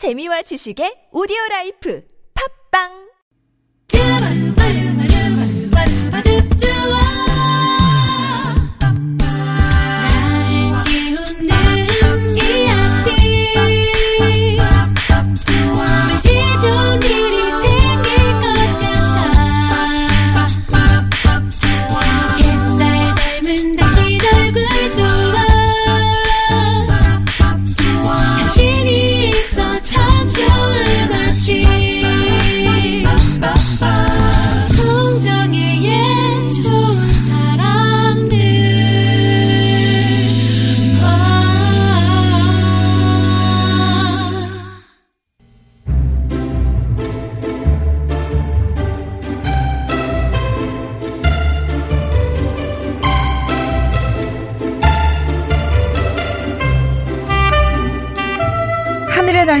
재미와 지식의 오디오 라이프. 팝빵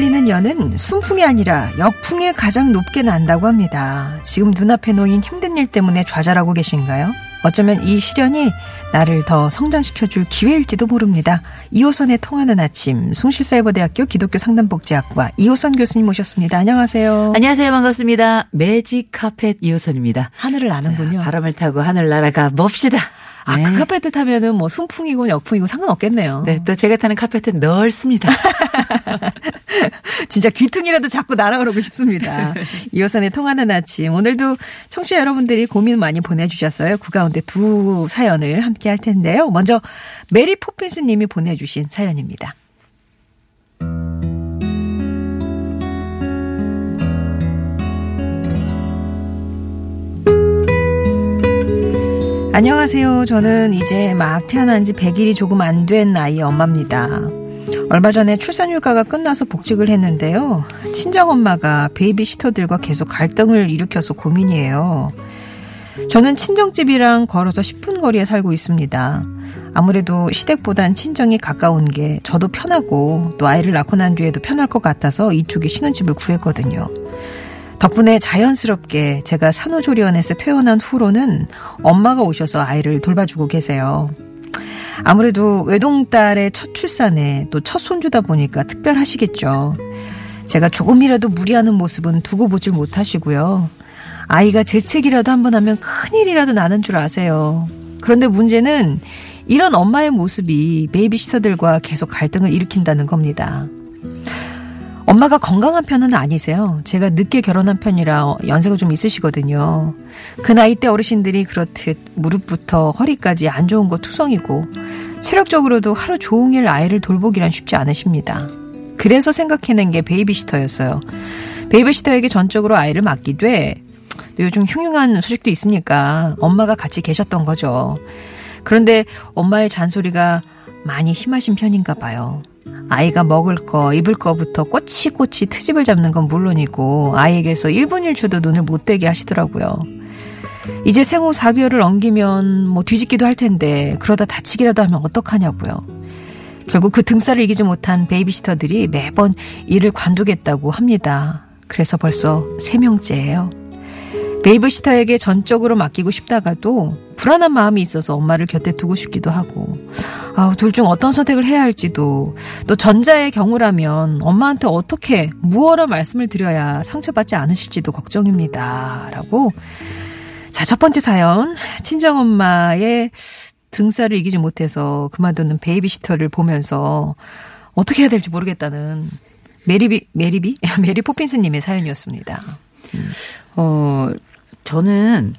하늘에 날리는 연은 순풍이 아니라 역풍에 가장 높게 난다고 합니다. 지금 눈앞에 놓인 힘든 일 때문에 좌절하고 계신가요? 어쩌면 이 시련이 나를 더 성장시켜줄 기회일지도 모릅니다. 2호선에 통하는 아침, 숭실사이버대학교 기독교 상담복지학과 이호선 교수님 모셨습니다. 안녕하세요. 안녕하세요. 반갑습니다. 매직 카펫 이호선입니다. 하늘을 아는군요. 바람을 타고 하늘 날아가 봅시다. 아, 네. 그 카페트 타면은 뭐 순풍이고 역풍이고 상관없겠네요. 네, 또 제가 타는 카펫은 넓습니다. 진짜 귀퉁이라도 자꾸 날아오르고 싶습니다. 이호선에 통하는 아침. 오늘도 청취자 여러분들이 고민 많이 보내주셨어요. 그 가운데 두 사연을 함께 할 텐데요. 먼저 메리 포핀스 님이 보내주신 사연입니다. 안녕하세요. 저는 이제 막 태어난 지 100일이 조금 안된 아이의 엄마입니다. 얼마 전에 출산휴가가 끝나서 복직을 했는데요. 친정엄마가 베이비시터들과 계속 갈등을 일으켜서 고민이에요. 저는 친정집이랑 걸어서 10분 거리에 살고 있습니다. 아무래도 시댁보단 친정이 가까운 게 저도 편하고 또 아이를 낳고 난 뒤에도 편할 것 같아서 이쪽에 신혼집을 구했거든요. 덕분에 자연스럽게 제가 산후조리원에서 퇴원한 후로는 엄마가 오셔서 아이를 돌봐주고 계세요. 아무래도 외동딸의 첫 출산에 또 첫 손주다 보니까 특별하시겠죠. 제가 조금이라도 무리하는 모습은 두고 보질 못하시고요. 아이가 재채기라도 한번 하면 큰일이라도 나는 줄 아세요. 그런데 문제는 이런 엄마의 모습이 베이비시터들과 계속 갈등을 일으킨다는 겁니다. 엄마가 건강한 편은 아니세요. 제가 늦게 결혼한 편이라 연세가 좀 있으시거든요. 그 나이 때 어르신들이 그렇듯 무릎부터 허리까지 안 좋은 거 투성이고 체력적으로도 하루 종일 아이를 돌보기란 쉽지 않으십니다. 그래서 생각해낸 게 베이비시터였어요. 베이비시터에게 전적으로 아이를 맡기되 또 요즘 흉흉한 소식도 있으니까 엄마가 같이 계셨던 거죠. 그런데 엄마의 잔소리가 많이 심하신 편인가 봐요. 아이가 먹을 거, 입을 거부터 꼬치꼬치 트집을 잡는 건 물론이고 아이에게서 1분 1초도 눈을 못 떼게 하시더라고요. 이제 생후 4개월을 넘기면 뭐 뒤집기도 할 텐데 그러다 다치기라도 하면 어떡하냐고요. 결국 그 등살을 이기지 못한 베이비시터들이 매번 일을 관두겠다고 합니다. 그래서 벌써 3명째예요. 베이비시터에게 전적으로 맡기고 싶다가도 불안한 마음이 있어서 엄마를 곁에 두고 싶기도 하고. 아우 둘 중 어떤 선택을 해야 할지도. 또 전자의 경우라면 엄마한테 어떻게 무어라 말씀을 드려야 상처받지 않으실지도 걱정입니다라고. 자 첫 번째 사연. 친정 엄마의 등쌀을 이기지 못해서 그만두는 베이비시터를 보면서 어떻게 해야 될지 모르겠다는 메리비 메리비? 메리 포핀스님의 사연이었습니다. 어, 저는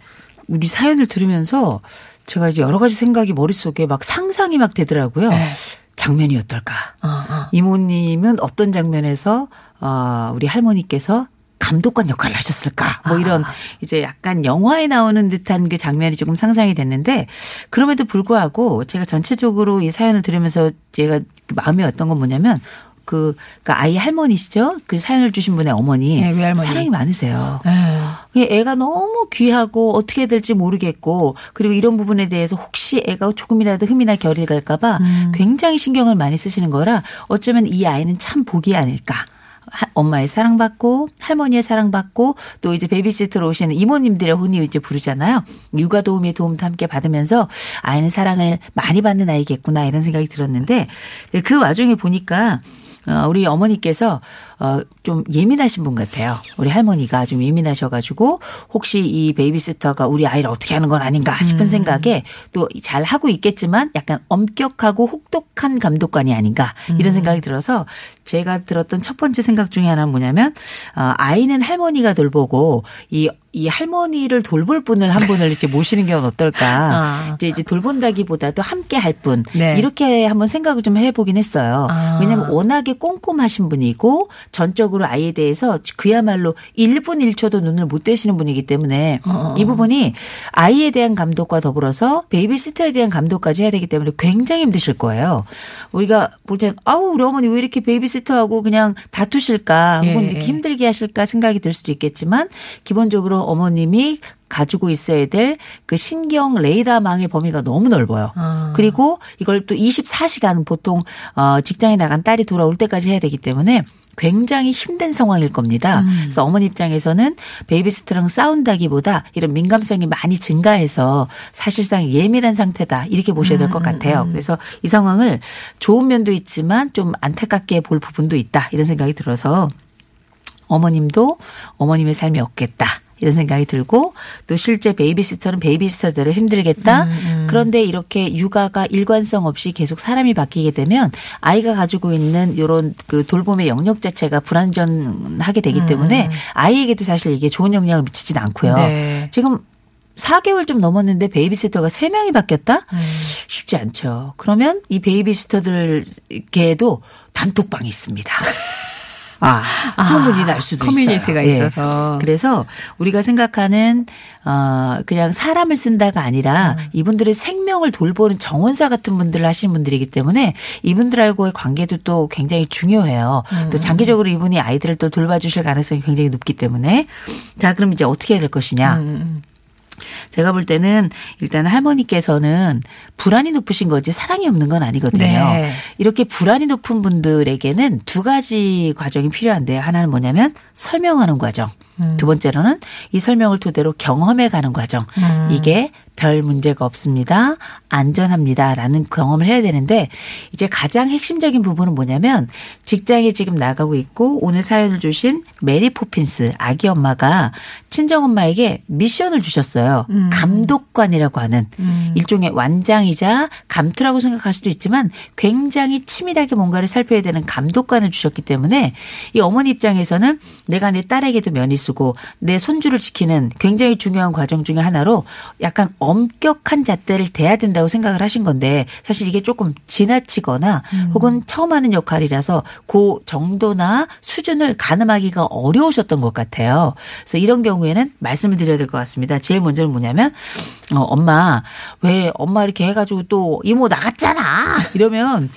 우리 사연을 들으면서 제가 이제 여러 가지 생각이 머릿속에 막 상상이 막 되더라고요. 네. 장면이 어떨까? 어, 어. 이모님은 어떤 장면에서 어, 우리 할머니께서 감독관 역할을 하셨을까? 뭐 이런 이제 약간 영화에 나오는 듯한 그 장면이 조금 상상이 됐는데 그럼에도 불구하고 제가 전체적으로 이 사연을 들으면서 제가 그 마음에 왔던 건 뭐냐면 그, 그 아이 할머니시죠? 그 사연을 주신 분의 어머니. 네, 외할머니. 사랑이 많으세요. 그게 애가 너무 귀하고 어떻게 해야 될지 모르겠고 그리고 이런 부분에 대해서 혹시 애가 조금이라도 흠이나 결이 갈까봐 음. 굉장히 신경을 많이 쓰시는 거라 어쩌면 이 아이는 참 복이 아닐까. 하- 엄마의 사랑받고 할머니의 사랑받고 또 이제 베이비시터로 오시는 이모님들의 흔히 이제 부르잖아요. 육아 도우미의 도움도 함께 받으면서 아이는 사랑을 많이 받는 아이겠구나 이런 생각이 들었는데 그 와중에 보니까 어, 우리 어머니께서 어, 좀 예민하신 분 같아요. 우리 할머니가 좀 예민하셔가지고 혹시 이 베이비시터가 우리 아이를 어떻게 하는 건 아닌가 싶은 생각에 또 잘 하고 있겠지만 약간 엄격하고 혹독한 감독관이 아닌가 이런 생각이 들어서 제가 들었던 첫 번째 생각 중에 하나는 뭐냐면 어, 아이는 할머니가 돌보고 이 이 할머니를 돌볼 분을 한 분을 이제 모시는 게 어떨까. 아. 이제 이제 돌본다기보다도 함께 할 분. 네. 이렇게 한번 생각을 좀 해보긴 했어요. 아. 왜냐하면 워낙에 꼼꼼하신 분이고 전적으로 아이에 대해서 그야말로 1분 1초도 눈을 못 떼시는 분이기 때문에 어. 이 부분이 아이에 대한 감독과 더불어서 베이비시터에 대한 감독까지 해야 되기 때문에 굉장히 힘드실 거예요. 우리가 볼 땐 아우 우리 어머니 왜 이렇게 베이비 시터하고 그냥 다투실까 혹은 예. 이렇게 힘들게 하실까 생각이 들 수도 있겠지만 기본적으로 어머님이 가지고 있어야 될 그 신경 레이더망의 범위가 너무 넓어요. 아. 그리고 이걸 또 24시간 보통 어 직장에 나간 딸이 돌아올 때까지 해야 되기 때문에 굉장히 힘든 상황일 겁니다. 음. 그래서 어머니 입장에서는 베이비시터랑 싸운다기보다 이런 민감성이 많이 증가해서 사실상 예민한 상태다 이렇게 보셔야 될 음, 것 같아요. 그래서 이 상황을 좋은 면도 있지만 좀 안타깝게 볼 부분도 있다 이런 생각이 들어서 어머님도 어머님의 삶이 없겠다. 이런 생각이 들고 또 실제 베이비시터는 베이비시터대로 힘들겠다. 그런데 이렇게 육아가 일관성 없이 계속 사람이 바뀌게 되면 아이가 가지고 있는 이런 그 돌봄의 영역 자체가 불안전하게 되기 때문에 아이에게도 사실 이게 좋은 영향을 미치진 않고요. 네. 지금 4개월 좀 넘었는데 베이비시터가 3명이 바뀌었다? 쉽지 않죠. 그러면 이 베이비시터들께도 단톡방이 있습니다. 아, 소문이 날 수도 커뮤니티가 있어요. 예. 있어서. 그래서 우리가 생각하는 어 그냥 사람을 쓴다가 아니라 음. 이분들의 생명을 돌보는 정원사 같은 분들을 하시는 분들이기 때문에 이분들하고의 관계도 또 굉장히 중요해요. 음. 또 장기적으로 이분이 아이들을 또 돌봐주실 가능성이 굉장히 높기 때문에 자 그럼 이제 어떻게 해야 될 것이냐? 음. 제가 볼 때는 일단 할머니께서는 불안이 높으신 거지 사랑이 없는 건 아니거든요. 네. 이렇게 불안이 높은 분들에게는 두 가지 과정이 필요한데요. 하나는 뭐냐면 설명하는 과정. 음. 두 번째로는 이 설명을 토대로 경험해 가는 과정. 음. 이게 별 문제가 없습니다. 안전합니다라는 경험을 해야 되는데 이제 가장 핵심적인 부분은 뭐냐면 직장에 지금 나가고 있고 오늘 사연을 주신 메리 포핀스 아기 엄마가 친정 엄마에게 미션을 주셨어요. 감독관이라고 하는 일종의 완장이자 감투라고 생각할 수도 있지만 굉장히 치밀하게 뭔가를 살펴야 되는 감독관을 주셨기 때문에 이 어머니 입장에서는 내가 내 딸에게도 면이 서고 내 손주를 지키는 굉장히 중요한 과정 중에 하나로 약간 엄격한 잣대를 대야 된다고 생각을 하신 건데 사실 이게 조금 지나치거나 혹은 처음 하는 역할이라서 그 정도나 수준을 가늠하기가 어려우셨던 것 같아요. 그래서 이런 경우에는 말씀을 드려야 될 것 같습니다. 제일 먼저는 뭐냐면 어, 엄마 왜 엄마 이렇게 해가지고 또 이모 나갔잖아 이러면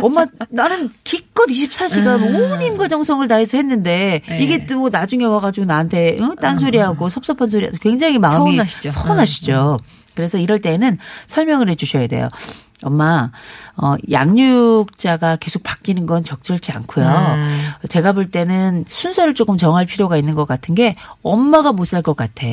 엄마 나는 기껏 24시간 온 힘과 정성을 다해서 했는데 네. 이게 또 나중에 와가지고 나한테 어? 딴소리하고 섭섭한 소리 굉장히 마음이 서운하시죠. 서운하시죠. 그래서 이럴 때는 설명을 해 주셔야 돼요. 엄마, 어, 양육자가 계속 바뀌는 건 적절치 않고요. 음. 제가 볼 때는 순서를 조금 정할 필요가 있는 것 같은 게 엄마가 못 살 것 같아.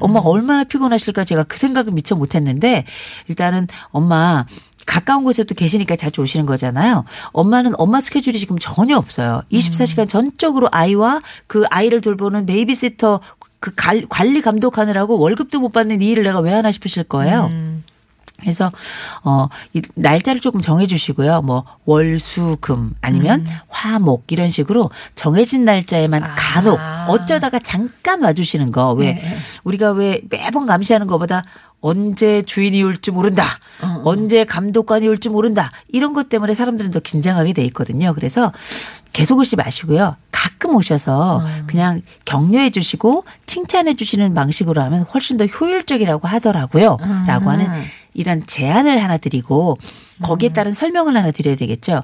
엄마가 얼마나 피곤하실까 제가 그 생각은 미처 못 했는데 일단은 엄마 가까운 곳에 또 계시니까 자주 오시는 거잖아요. 엄마는 엄마 스케줄이 지금 전혀 없어요. 24시간 전적으로 아이와 그 아이를 돌보는 베이비시터 그 갈- 관리 감독하느라고 월급도 못 받는 이 일을 내가 왜 하나 싶으실 거예요. 그래서 어 이 날짜를 조금 정해 주시고요. 뭐 월수금 아니면 화목 이런 식으로 정해진 날짜에만 간혹 어쩌다가 잠깐 와 주시는 거. 왜 네. 우리가 왜 매번 감시하는 것보다 언제 주인이 올지 모른다. 언제 감독관이 올지 모른다. 이런 것 때문에 사람들은 더 긴장하게 돼 있거든요. 그래서 계속 오지 마시고요. 가끔 오셔서 그냥 격려해 주시고 칭찬해 주시는 방식으로 하면 훨씬 더 효율적이라고 하더라고요. 라고 하는 이런 제안을 하나 드리고 거기에 따른 설명을 하나 드려야 되겠죠.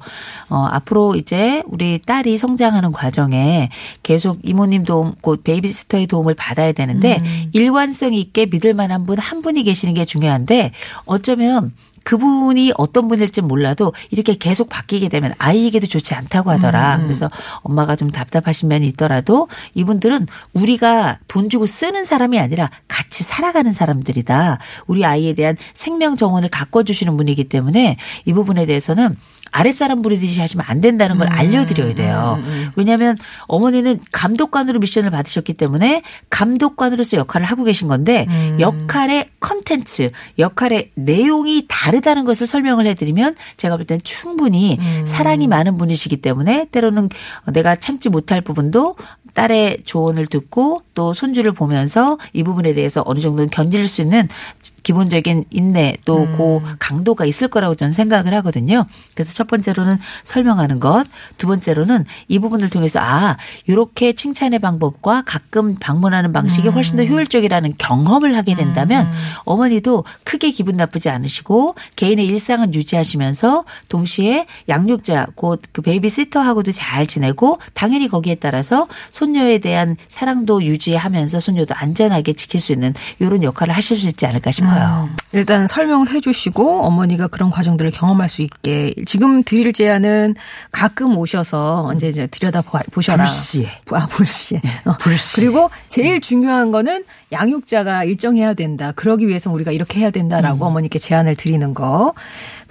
어, 앞으로 이제 우리 딸이 성장하는 과정에 계속 이모님 도움, 곧 베이비시터의 도움을 받아야 되는데 일관성 있게 믿을 만한 분 한 분이 계시는 게 중요한데 어쩌면 그분이 어떤 분일지 몰라도 이렇게 계속 바뀌게 되면 아이에게도 좋지 않다고 하더라. 그래서 엄마가 좀 답답하신 면이 있더라도 이분들은 우리가 돈 주고 쓰는 사람이 아니라 같이 살아가는 사람들이다. 우리 아이에 대한 생명 정원을 가꿔주시는 분이기 때문에 이 부분에 대해서는 아랫사람 부리듯이 하시면 안 된다는 음, 걸 알려드려야 돼요. 왜냐하면 어머니는 감독관으로 미션을 받으셨기 때문에 감독관으로서 역할을 하고 계신 건데 음. 역할의 컨텐츠, 역할의 내용이 다르다는 것을 설명을 해드리면 제가 볼 땐 충분히 음. 사랑이 많은 분이시기 때문에 때로는 내가 참지 못할 부분도 딸의 조언을 듣고 또 손주를 보면서 이 부분에 대해서 어느 정도는 견딜 수 있는 기본적인 인내 또그 강도가 있을 거라고 저는 생각을 하거든요. 그래서 첫 번째로는 설명하는 것, 두 번째로는 이 부분을 통해서 아 이렇게 칭찬의 방법과 가끔 방문하는 방식이 훨씬 더 효율적이라는 경험을 하게 된다면 어머니도 크게 기분 나쁘지 않으시고 개인의 일상은 유지하시면서 동시에 양육자 곧 그 베이비시터하고도 잘 지내고 당연히 거기에 따라서 손녀에 대한 사랑도 유지하면서 손녀도 안전하게 지킬 수 있는 이런 역할을 하실 수 있지 않을까 싶어요. 일단 설명을 해주시고 어머니가 그런 과정들을 경험할 수 있게 지금 드릴 제안은 가끔 오셔서 언제 이제 들여다 보- 보셔라. 불시에. 아, 불시에. 어. 불시에. 그리고 제일 중요한 거는 양육자가 일정해야 된다. 그러기 위해서 우리가 이렇게 해야 된다라고 어머니께 제안을 드리는 거.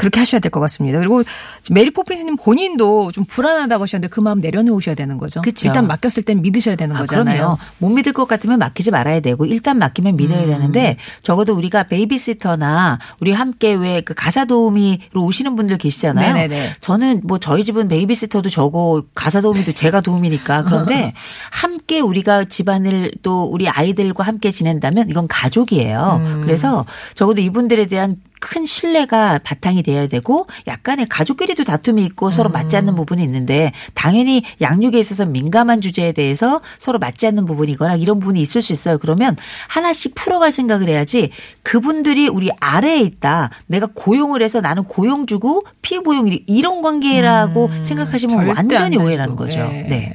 그렇게 하셔야 될 것 같습니다. 그리고 메리 포핀스님 본인도 좀 불안하다고 하셨는데 그 마음 내려놓으셔야 되는 거죠. 그쵸. 일단 맡겼을 땐 믿으셔야 되는 아, 거잖아요. 그럼요. 못 믿을 것 같으면 맡기지 말아야 되고 일단 맡기면 믿어야 음. 되는데 적어도 우리가 베이비시터나 우리 함께 왜 그 가사 도우미로 오시는 분들 계시잖아요. 네네네. 저는 뭐 저희 집은 베이비시터도 저고 가사 도우미도 제가 도우미니까 그런데 함께 우리가 집안을 또 우리 아이들과 함께 지낸다면 이건 가족이에요. 음. 그래서 적어도 이분들에 대한 큰 신뢰가 바탕이 돼야 되고 약간의 가족끼리도 다툼이 있고 서로 맞지 않는 부분이 있는데 당연히 양육에 있어서 민감한 주제에 대해서 서로 맞지 않는 부분이거나 이런 부분이 있을 수 있어요. 그러면 하나씩 풀어갈 생각을 해야지 그분들이 우리 아래에 있다. 내가 고용을 해서 나는 고용 주고 피보용 이런 관계라고 생각하시면 절대 완전히 안 오해라는 되고. 거죠. 예. 네.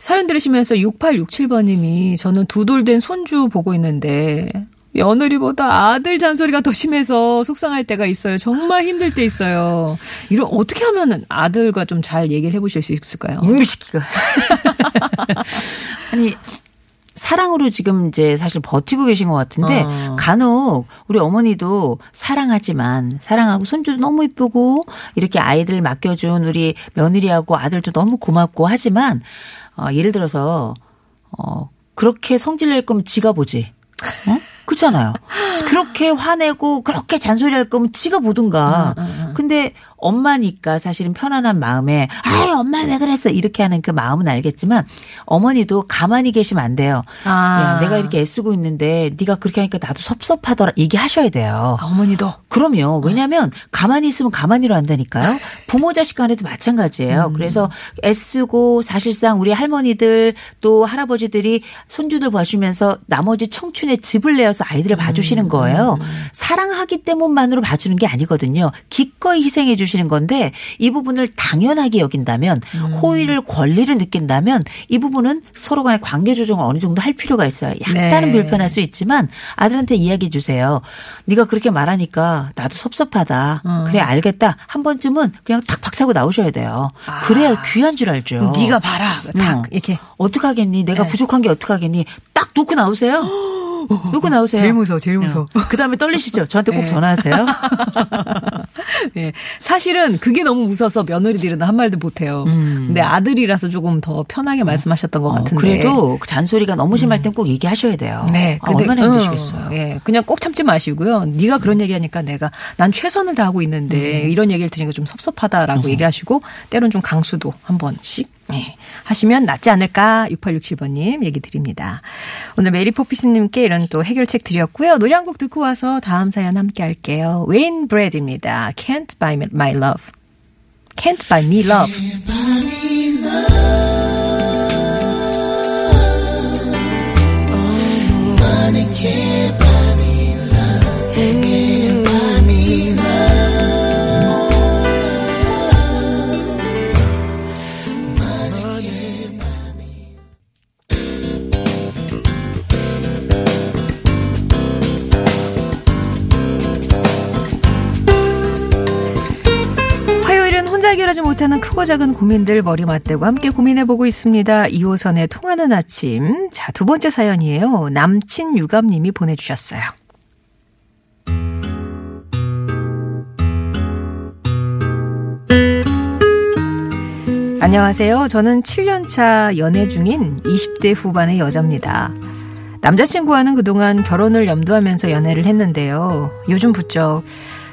사연 들으시면서 6867번님이 저는 두 돌 된 손주 보고 있는데 며느리보다 아들 잔소리가 더 심해서 속상할 때가 있어요. 정말 힘들 때 있어요. 이런 어떻게 하면 아들과 좀 잘 얘기를 해보실 수 있을까요? 임시기가 아니 사랑으로 지금 이제 사실 버티고 계신 것 같은데 어. 간혹 우리 어머니도 사랑하지만 사랑하고 손주도 너무 이쁘고 이렇게 아이들 맡겨준 우리 며느리하고 아들도 너무 고맙고 하지만 어, 예를 들어서 어 그렇게 성질 낼 거면 지가 보지. 어? 그렇잖아요. 그렇게 화내고 그렇게 잔소리할 거면 지가 보든가. 근데 엄마니까 사실은 편안한 마음에 아이 엄마 왜 그랬어 이렇게 하는 그 마음은 알겠지만 어머니도 가만히 계시면 안 돼요. 아. 야, 내가 이렇게 애쓰고 있는데 네가 그렇게 하니까 나도 섭섭하더라 얘기하셔야 돼요. 아, 어머니도 그럼요. 왜냐하면 가만히 있으면 가만히로 한다니까요. 부모 자식 간에도 마찬가지예요. 그래서 애쓰고 사실상 우리 할머니들 또 할아버지들이 손주들 봐주면서 나머지 청춘의 집을 내어서 아이들을 봐주시는 거예요. 사랑하기 때문만으로 봐주는 게 아니거든요. 기꺼이 희생해 주 시는 건데 이 부분을 당연하게 여긴다면 호의를 권리를 느낀다면 이 부분은 서로 간의 관계 조정을 어느 정도 할 필요가 있어요. 약간은 네. 불편할 수 있지만 아들한테 이야기해 주세요. 네가 그렇게 말하니까 나도 섭섭하다. 그래 알겠다. 한 번쯤은 그냥 탁 박차고 나오셔야 돼요. 그래야 귀한 줄 알죠. 네가 봐라. 딱 어. 이렇게 어떡하겠니? 내가 네. 부족한 게 어떡하겠니? 딱 놓고 나오세요. 놓고 나오세요. 제일 무서워, 제일 무서워. 그 다음에 떨리시죠? 저한테 꼭 네. 전화하세요. 예. 사실은 그게 너무 무서워서 며느리들은 한 말도 못해요. 근데 아들이라서 조금 더 편하게 말씀하셨던 것 음. 어, 같은데. 그래도 그 잔소리가 너무 심할 땐 꼭 얘기하셔야 돼요. 네. 아, 얼마나 응, 힘드시겠어요. 예. 그냥 꼭 참지 마시고요. 네가 그런 얘기하니까 내가 난 최선을 다하고 있는데 음. 이런 얘기를 들으니까 좀 섭섭하다라고 얘기를 하시고 때론 좀 강수도 한 번씩 예. 하시면 낫지 않을까 6867번님 얘기 드립니다. 오늘 메리 포핀스님께 이런 또 해결책 드렸고요. 노래 한 곡 듣고 와서 다음 사연 함께 할게요. 웨인 브래디입니다. Can't buy me my love. Can't buy me love. 화요일 해결하지 못하는 크고 작은 고민들 머리 맞대고 함께 고민해보고 있습니다. 2호선의 통하는 아침. 자, 두 번째 사연이에요. 남친 유감님이 보내주셨어요. 안녕하세요. 저는 7년차 연애 중인 20대 후반의 여자입니다. 남자친구와는 그동안 결혼을 염두하면서 연애를 했는데요. 요즘 부쩍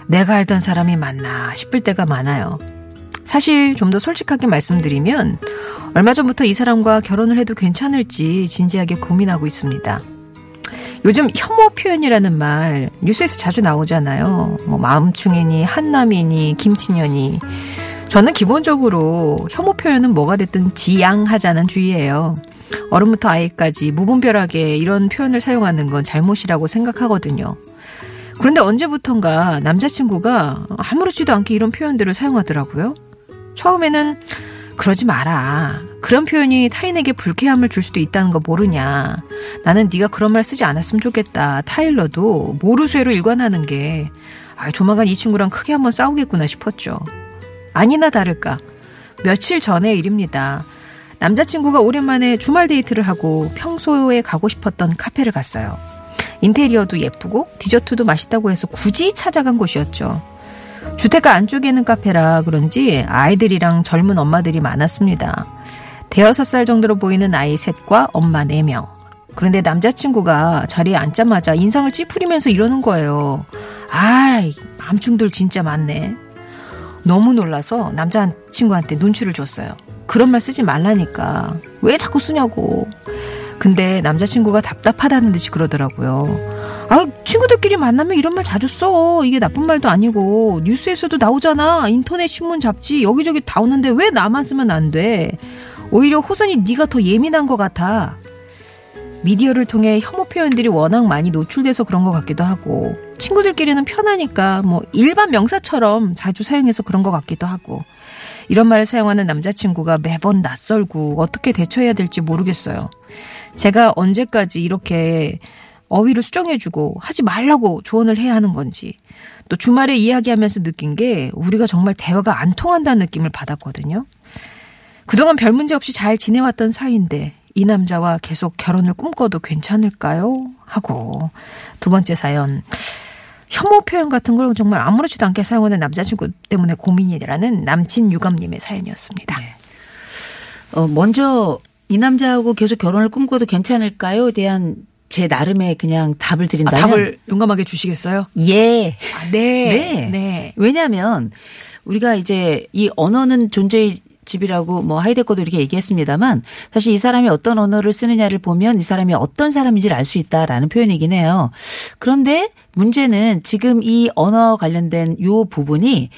내가 알던 사람이 맞나 싶을 때가 많아요. 사실 좀 더 솔직하게 말씀드리면 얼마 전부터 이 사람과 결혼을 해도 괜찮을지 진지하게 고민하고 있습니다. 요즘 혐오 표현이라는 말 뉴스에서 자주 나오잖아요. 뭐 마음충이니 한남이니 김치년이 저는 기본적으로 혐오 표현은 뭐가 됐든 지양하자는 주의예요. 어른부터 아이까지 무분별하게 이런 표현을 사용하는 건 잘못이라고 생각하거든요. 그런데 언제부턴가 남자친구가 아무렇지도 않게 이런 표현들을 사용하더라고요. 처음에는 그러지 마라. 그런 표현이 타인에게 불쾌함을 줄 수도 있다는 거 모르냐. 나는 네가 그런 말 쓰지 않았으면 좋겠다. 타일러도 모르쇠로 일관하는 게 아, 조만간 이 친구랑 크게 한번 싸우겠구나 싶었죠. 아니나 다를까. 며칠 전의 일입니다. 남자친구가 오랜만에 주말 데이트를 하고 평소에 가고 싶었던 카페를 갔어요. 인테리어도 예쁘고 디저트도 맛있다고 해서 굳이 찾아간 곳이었죠. 주택가 안쪽에는 카페라 그런지 아이들이랑 젊은 엄마들이 많았습니다. 대여섯 살 정도로 보이는 아이 셋과 엄마 네 명. 그런데 남자친구가 자리에 앉자마자 인상을 찌푸리면서 이러는 거예요. 아이, 맘충들 진짜 많네. 너무 놀라서 남자친구한테 눈치를 줬어요. 그런 말 쓰지 말라니까. 왜 자꾸 쓰냐고. 근데 남자친구가 답답하다는 듯이 그러더라고요. 아, 친구들끼리 만나면 이런 말 자주 써. 이게 나쁜 말도 아니고. 뉴스에서도 나오잖아. 인터넷 신문 잡지 여기저기 다 오는데 왜 나만 쓰면 안 돼? 오히려 호선이 네가 더 예민한 것 같아. 미디어를 통해 혐오 표현들이 워낙 많이 노출돼서 그런 것 같기도 하고 친구들끼리는 편하니까 뭐 일반 명사처럼 자주 사용해서 그런 것 같기도 하고 이런 말을 사용하는 남자친구가 매번 낯설고 어떻게 대처해야 될지 모르겠어요. 제가 언제까지 이렇게 어휘를 수정해주고 하지 말라고 조언을 해야 하는 건지 또 주말에 이야기하면서 느낀 게 우리가 정말 대화가 안 통한다는 느낌을 받았거든요. 그동안 별 문제 없이 잘 지내왔던 사이인데 이 남자와 계속 결혼을 꿈꿔도 괜찮을까요? 하고 두 번째 사연 혐오 표현 같은 걸 정말 아무렇지도 않게 사용하는 남자친구 때문에 고민이라는 남친 유감님의 사연이었습니다. 어, 먼저 이 남자하고 계속 결혼을 꿈꿔도 괜찮을까요? 에 대한 제 나름의 그냥 답을 아, 드린다면 답을 용감하게 주시겠어요? 예. 아, 네. 네. 네. 왜냐하면 우리가 이제 이 언어는 존재의 집이라고 뭐 하이데거도 이렇게 얘기했습니다만 사실 이 사람이 어떤 언어를 쓰느냐를 보면 이 사람이 어떤 사람인지를 알 수 있다라는 표현이긴 해요. 그런데 문제는 지금 이 언어 관련된 요 부분이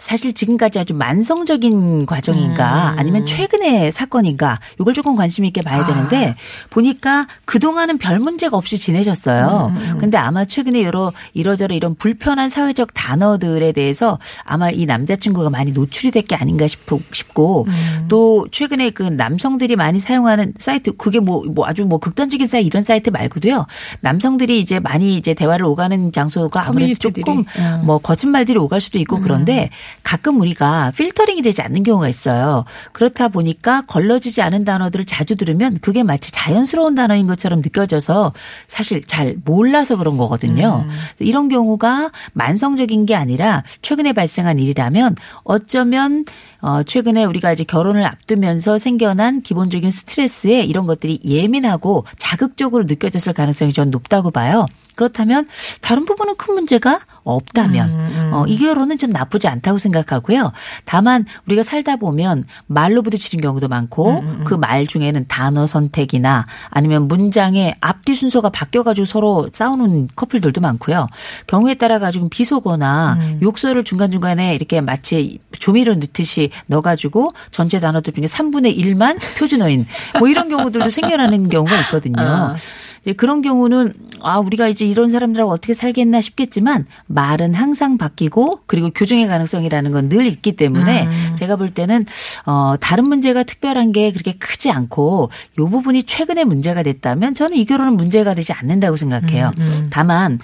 사실 지금까지 아주 만성적인 과정인가 음. 아니면 최근의 사건인가 이걸 조금 관심 있게 봐야 아. 되는데 보니까 그동안은 별 문제가 없이 지내셨어요. 음, 근데 아마 최근에 여러 이러저러 이런 불편한 사회적 단어들에 대해서 아마 이 남자친구가 많이 노출이 될 게 아닌가 싶고, 음. 또 최근에 그 남성들이 많이 사용하는 사이트 그게 뭐, 뭐 아주 뭐 극단적인 사이트 이런 사이트 말고도요. 남성들이 이제 많이 이제 대화를 오가는 장소가 아무래도. 조금 음. 뭐 거친 말들이 오갈 수도 있고 그런데 가끔 우리가 필터링이 되지 않는 경우가 있어요. 그렇다 보니까 걸러지지 않은 단어들을 자주 들으면 그게 마치 자연스러운 단어인 것처럼 느껴져서 사실 잘 몰라서 그런 거거든요. 이런 경우가 만성적인 게 아니라 최근에 발생한 일이라면 어쩌면 어, 최근에 우리가 이제 결혼을 앞두면서 생겨난 기본적인 스트레스에 이런 것들이 예민하고 자극적으로 느껴졌을 가능성이 전 높다고 봐요. 그렇다면 다른 부분은 큰 문제가 없다면 어, 이 결혼은 좀 나쁘지 않다고 생각하고요. 다만 우리가 살다 보면 말로 부딪히는 경우도 많고 그말 중에는 단어 선택이나 아니면 문장의 앞뒤 순서가 바뀌어가지고 서로 싸우는 커플들도 많고요. 경우에 따라 가지고 비속어나 욕설을 중간 중간에 이렇게 마치 조미료 넣듯이 넣어가지고 전체 단어들 중에 3분의 1만 표준어인 뭐 이런 경우들도 생겨나는 경우가 있거든요. 아. 이제 그런 경우는 아 우리가 이제 이런 사람들하고 어떻게 살겠나 싶겠지만 말은 항상 바뀌고 그리고 교정의 가능성이라는 건 늘 있기 때문에 제가 볼 때는 어 다른 문제가 특별한 게 그렇게 크지 않고 요 부분이 최근에 문제가 됐다면 저는 이 결혼은 문제가 되지 않는다고 생각해요. 다만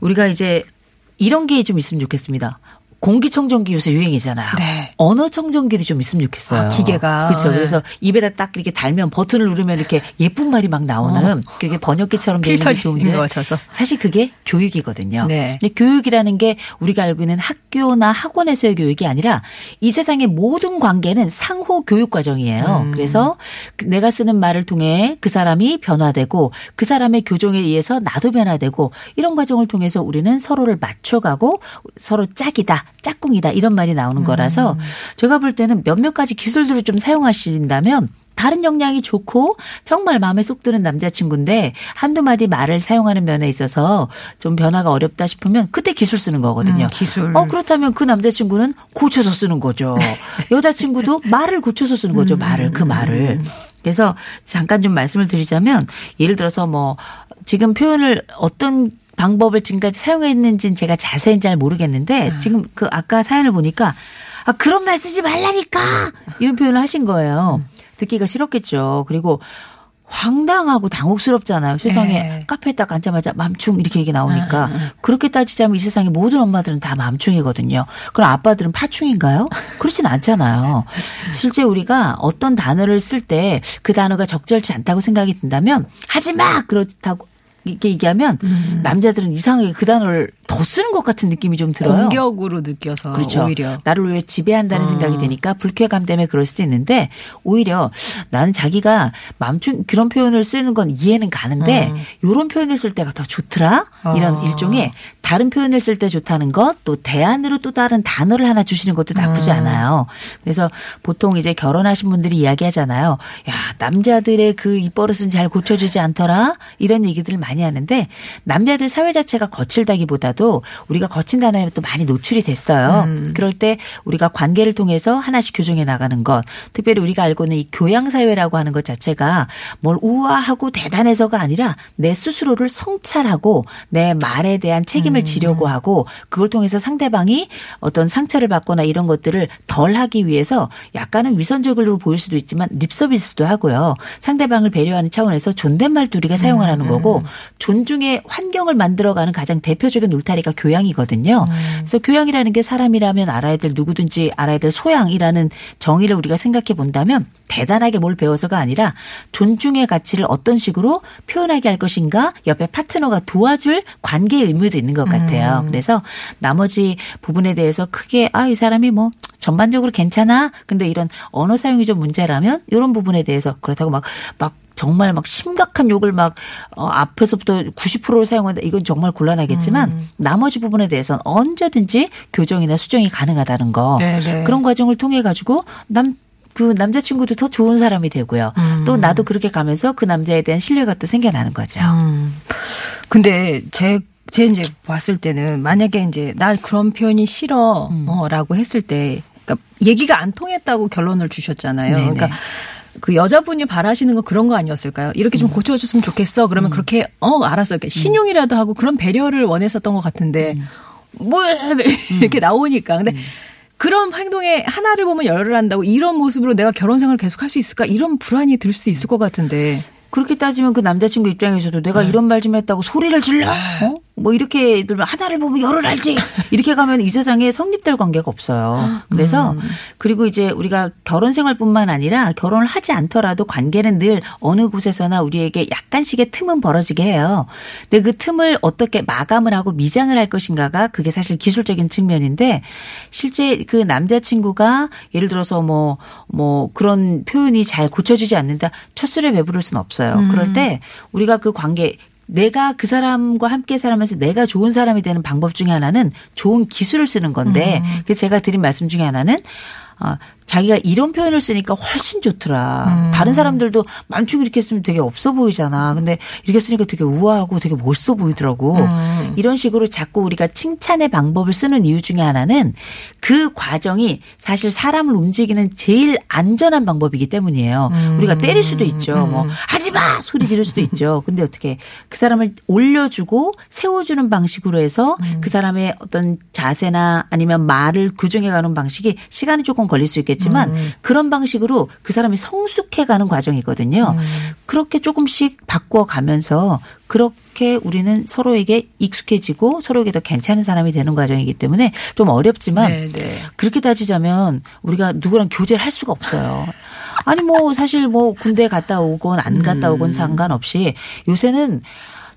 우리가 이제 이런 게 좀 있으면 좋겠습니다. 공기청정기 요새 유행이잖아요. 네. 언어 청정기도 좀 있으면 좋겠어요. 아, 기계가. 그렇죠. 네. 그래서 입에다 딱 이렇게 달면 버튼을 누르면 이렇게 예쁜 말이 막 나오는 그게 번역기처럼 되는 게 좋은데 넣어져서. 사실 그게 교육이거든요. 네. 근데 교육이라는 게 우리가 알고 있는 학교나 학원에서의 교육이 아니라 이 세상의 모든 관계는 상호 교육 과정이에요. 그래서 그 내가 쓰는 말을 통해 그 사람이 변화되고 그 사람의 교정에 의해서 나도 변화되고 이런 과정을 통해서 우리는 서로를 맞춰가고 서로 짝이다, 짝꿍이다 이런 말이 나오는 거라서 제가 볼 때는 몇몇 가지 기술들을 좀 사용하신다면 다른 역량이 좋고 정말 마음에 쏙 드는 남자친구인데 한두 마디 말을 사용하는 면에 있어서 좀 변화가 어렵다 싶으면 그때 기술 쓰는 거거든요. 음, 기술. 어, 그렇다면 그 남자친구는 고쳐서 쓰는 거죠. 여자친구도 말을 고쳐서 쓰는 거죠. 말을, 그 말을. 그래서 잠깐 좀 말씀을 드리자면 예를 들어서 뭐 지금 표현을 어떤 방법을 지금까지 사용했는지는 제가 자세히 잘 모르겠는데 지금 그 아까 사연을 보니까 아, 그런 말 쓰지 말라니까! 이런 표현을 하신 거예요. 듣기가 싫었겠죠. 그리고 황당하고 당혹스럽잖아요. 세상에 네. 카페에 딱 앉자마자 맘충 이렇게 얘기 나오니까 그렇게 따지자면 이 세상의 모든 엄마들은 다 맘충이거든요. 그럼 아빠들은 파충인가요? 그렇진 않잖아요. 실제 우리가 어떤 단어를 쓸 때 그 단어가 적절치 않다고 생각이 든다면 하지 마 그렇다고 이렇게 얘기하면 남자들은 이상하게 그 단어를 더 쓰는 것 같은 느낌이 좀 들어요. 공격으로 느껴서 그렇죠. 오히려 나를 왜 지배한다는 생각이 드니까 불쾌감 때문에 그럴 수도 있는데 오히려 나는 자기가 맘충 그런 표현을 쓰는 건 이해는 가는데 이런 표현을 쓸 때가 더 좋더라 이런 어. 일종의 다른 표현을 쓸 때 좋다는 것 또 대안으로 또 다른 단어를 하나 주시는 것도 나쁘지 않아요. 그래서 보통 이제 결혼하신 분들이 이야기하잖아요. 야 남자들의 그 입버릇은 잘 고쳐주지 않더라 이런 얘기들을 많이 하는데 남자들 사회 자체가 거칠다기보다도 우리가 거친 단어에 또 많이 노출이 됐어요. 그럴 때 우리가 관계를 통해서 하나씩 교정해 나가는 것, 특별히 우리가 알고 있는 이 교양 사회라고 하는 것 자체가 뭘 우아하고 대단해서가 아니라 내 스스로를 성찰하고 내 말에 대한 책임을 지려고 하고 그걸 통해서 상대방이 어떤 상처를 받거나 이런 것들을 덜 하기 위해서 약간은 위선적으로 보일 수도 있지만 립서비스도 하고요. 상대방을 배려하는 차원에서 존댓말도 우리가 사용하는 거고 존중의 환경을 만들어가는 가장 대표적인 울타리가 교양이거든요. 그래서 교양이라는 게 사람이라면 알아야 될 누구든지 알아야 될 소양이라는 정의를 우리가 생각해 본다면 대단하게 뭘 배워서가 아니라 존중의 가치를 어떤 식으로 표현하게 할 것인가 옆에 파트너가 도와줄 관계의 의무도 있는 것 같아요. 그래서 나머지 부분에 대해서 크게 아 이 사람이 뭐 전반적으로 괜찮아. 근데 이런 언어 사용이 좀 문제라면 이런 부분에 대해서 그렇다고 막막 정말 막 심각한 욕을 막 어, 앞에서부터 90%를 사용한다. 이건 정말 곤란하겠지만 나머지 부분에 대해서는 언제든지 교정이나 수정이 가능하다는 거. 네네. 그런 과정을 통해 가지고 남 그 남자친구도 더 좋은 사람이 되고요. 또 나도 그렇게 가면서 그 남자에 대한 신뢰가 또 생겨나는 거죠. 음. 근데 제, 제 이제 봤을 때는 만약에 이제 난 그런 표현이 싫어, 음. 어, 라고 했을 때, 그러니까 얘기가 안 통했다고 결론을 주셨잖아요. 네네. 그러니까 그 여자분이 바라시는 건 그런 거 아니었을까요? 이렇게 음. 좀 고쳐줬으면 좋겠어. 그러면 그렇게, 어, 알았어. 이렇게 신용이라도 하고 그런 배려를 원했었던 것 같은데, 음. 뭐, 이렇게 나오니까. 근데 그런 행동에 하나를 보면 열을 한다고 이런 모습으로 내가 결혼 생활을 계속 할 수 있을까? 이런 불안이 들 수 있을 것 같은데. 그렇게 따지면 그 남자친구 입장에서도 내가 네. 이런 말 좀 했다고 소리를 질러? 어? 뭐 이렇게 들면 하나를 보면 열을 알지. 이렇게 가면 이 세상에 성립될 관계가 없어요. 그래서 음. 그리고 이제 우리가 결혼 생활뿐만 아니라 결혼을 하지 않더라도 관계는 늘 어느 곳에서나 우리에게 약간씩의 틈은 벌어지게 해요. 근데 그 틈을 어떻게 마감을 하고 미장을 할 것인가가 그게 사실 기술적인 측면인데 실제 그 남자친구가 예를 들어서 뭐, 뭐 그런 표현이 잘 고쳐지지 않는다. 첫 술에 배부를 수는 없어요. 그럴 때 우리가 그 관계 내가 그 사람과 함께 살면서 내가 좋은 사람이 되는 방법 중에 하나는 좋은 기술을 쓰는 건데 그래서 제가 드린 말씀 중에 하나는 아, 자기가 이런 표현을 쓰니까 훨씬 좋더라. 다른 사람들도 만충 이렇게 쓰면 되게 없어 보이잖아. 근데 이렇게 쓰니까 되게 우아하고 되게 멋있어 보이더라고. 이런 식으로 자꾸 우리가 칭찬의 방법을 쓰는 이유 중에 하나는 그 과정이 사실 사람을 움직이는 제일 안전한 방법이기 때문이에요. 우리가 때릴 수도 있죠. 뭐 하지 마 소리 지를 수도 있죠. 근데 어떻게 그 사람을 올려주고 세워주는 방식으로 해서 그 사람의 어떤 자세나 아니면 말을 교정해 가는 방식이 시간이 조금 걸릴 수 있 겠지만 그런 방식으로 그 사람이 성숙해가는 과정이거든요. 그렇게 조금씩 바꿔가면서 그렇게 우리는 서로에게 익숙해지고 서로에게 더 괜찮은 사람이 되는 과정이기 때문에 좀 어렵지만 네, 네. 그렇게 따지자면 우리가 누구랑 교제를 할 수가 없어요. 아니 뭐 사실 뭐 군대 갔다 오건 안 갔다 오건 상관없이 요새는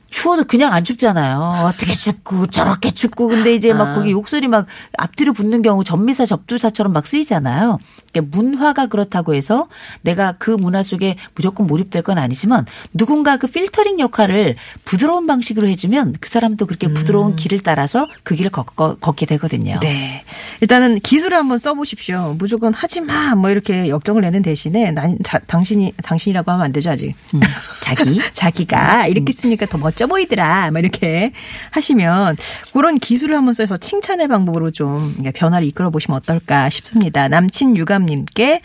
추워도 그냥 안 춥잖아요. 어떻게 춥고 저렇게 춥고 근데 이제 막 아. 거기 욕설이 막 앞뒤로 붙는 경우 전미사 접두사처럼 막 쓰이잖아요. 그러니까 문화가 그렇다고 해서 내가 그 문화 속에 무조건 몰입될 건 아니지만 누군가 그 필터링 역할을 부드러운 방식으로 해주면 그 사람도 그렇게 부드러운 길을 따라서 그 길을 걷, 걷게 되거든요. 네. 일단은 기술을 한번 써보십시오. 무조건 하지 마. 뭐 이렇게 역정을 내는 대신에 난 자, 당신이 당신이라고 하면 안 되죠 아직. 음, 자기 자기가 이렇게 쓰니까 더 멋져 보이더라. 막 이렇게 하시면 그런 기술을 한번 써서 칭찬의 방법으로 좀 변화를 이끌어 보시면 어떨까 싶습니다. 남친 유감님께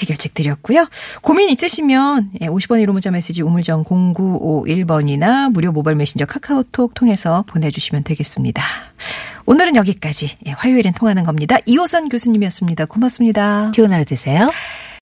해결책 드렸고요. 고민 있으시면 50번 1호 문자 메시지 우물정 0951번이나 무료 모바일 메신저 카카오톡 통해서 보내주시면 되겠습니다. 오늘은 여기까지. 예, 화요일엔 통하는 겁니다. 이호선 교수님이었습니다. 고맙습니다. 좋은 하루 되세요.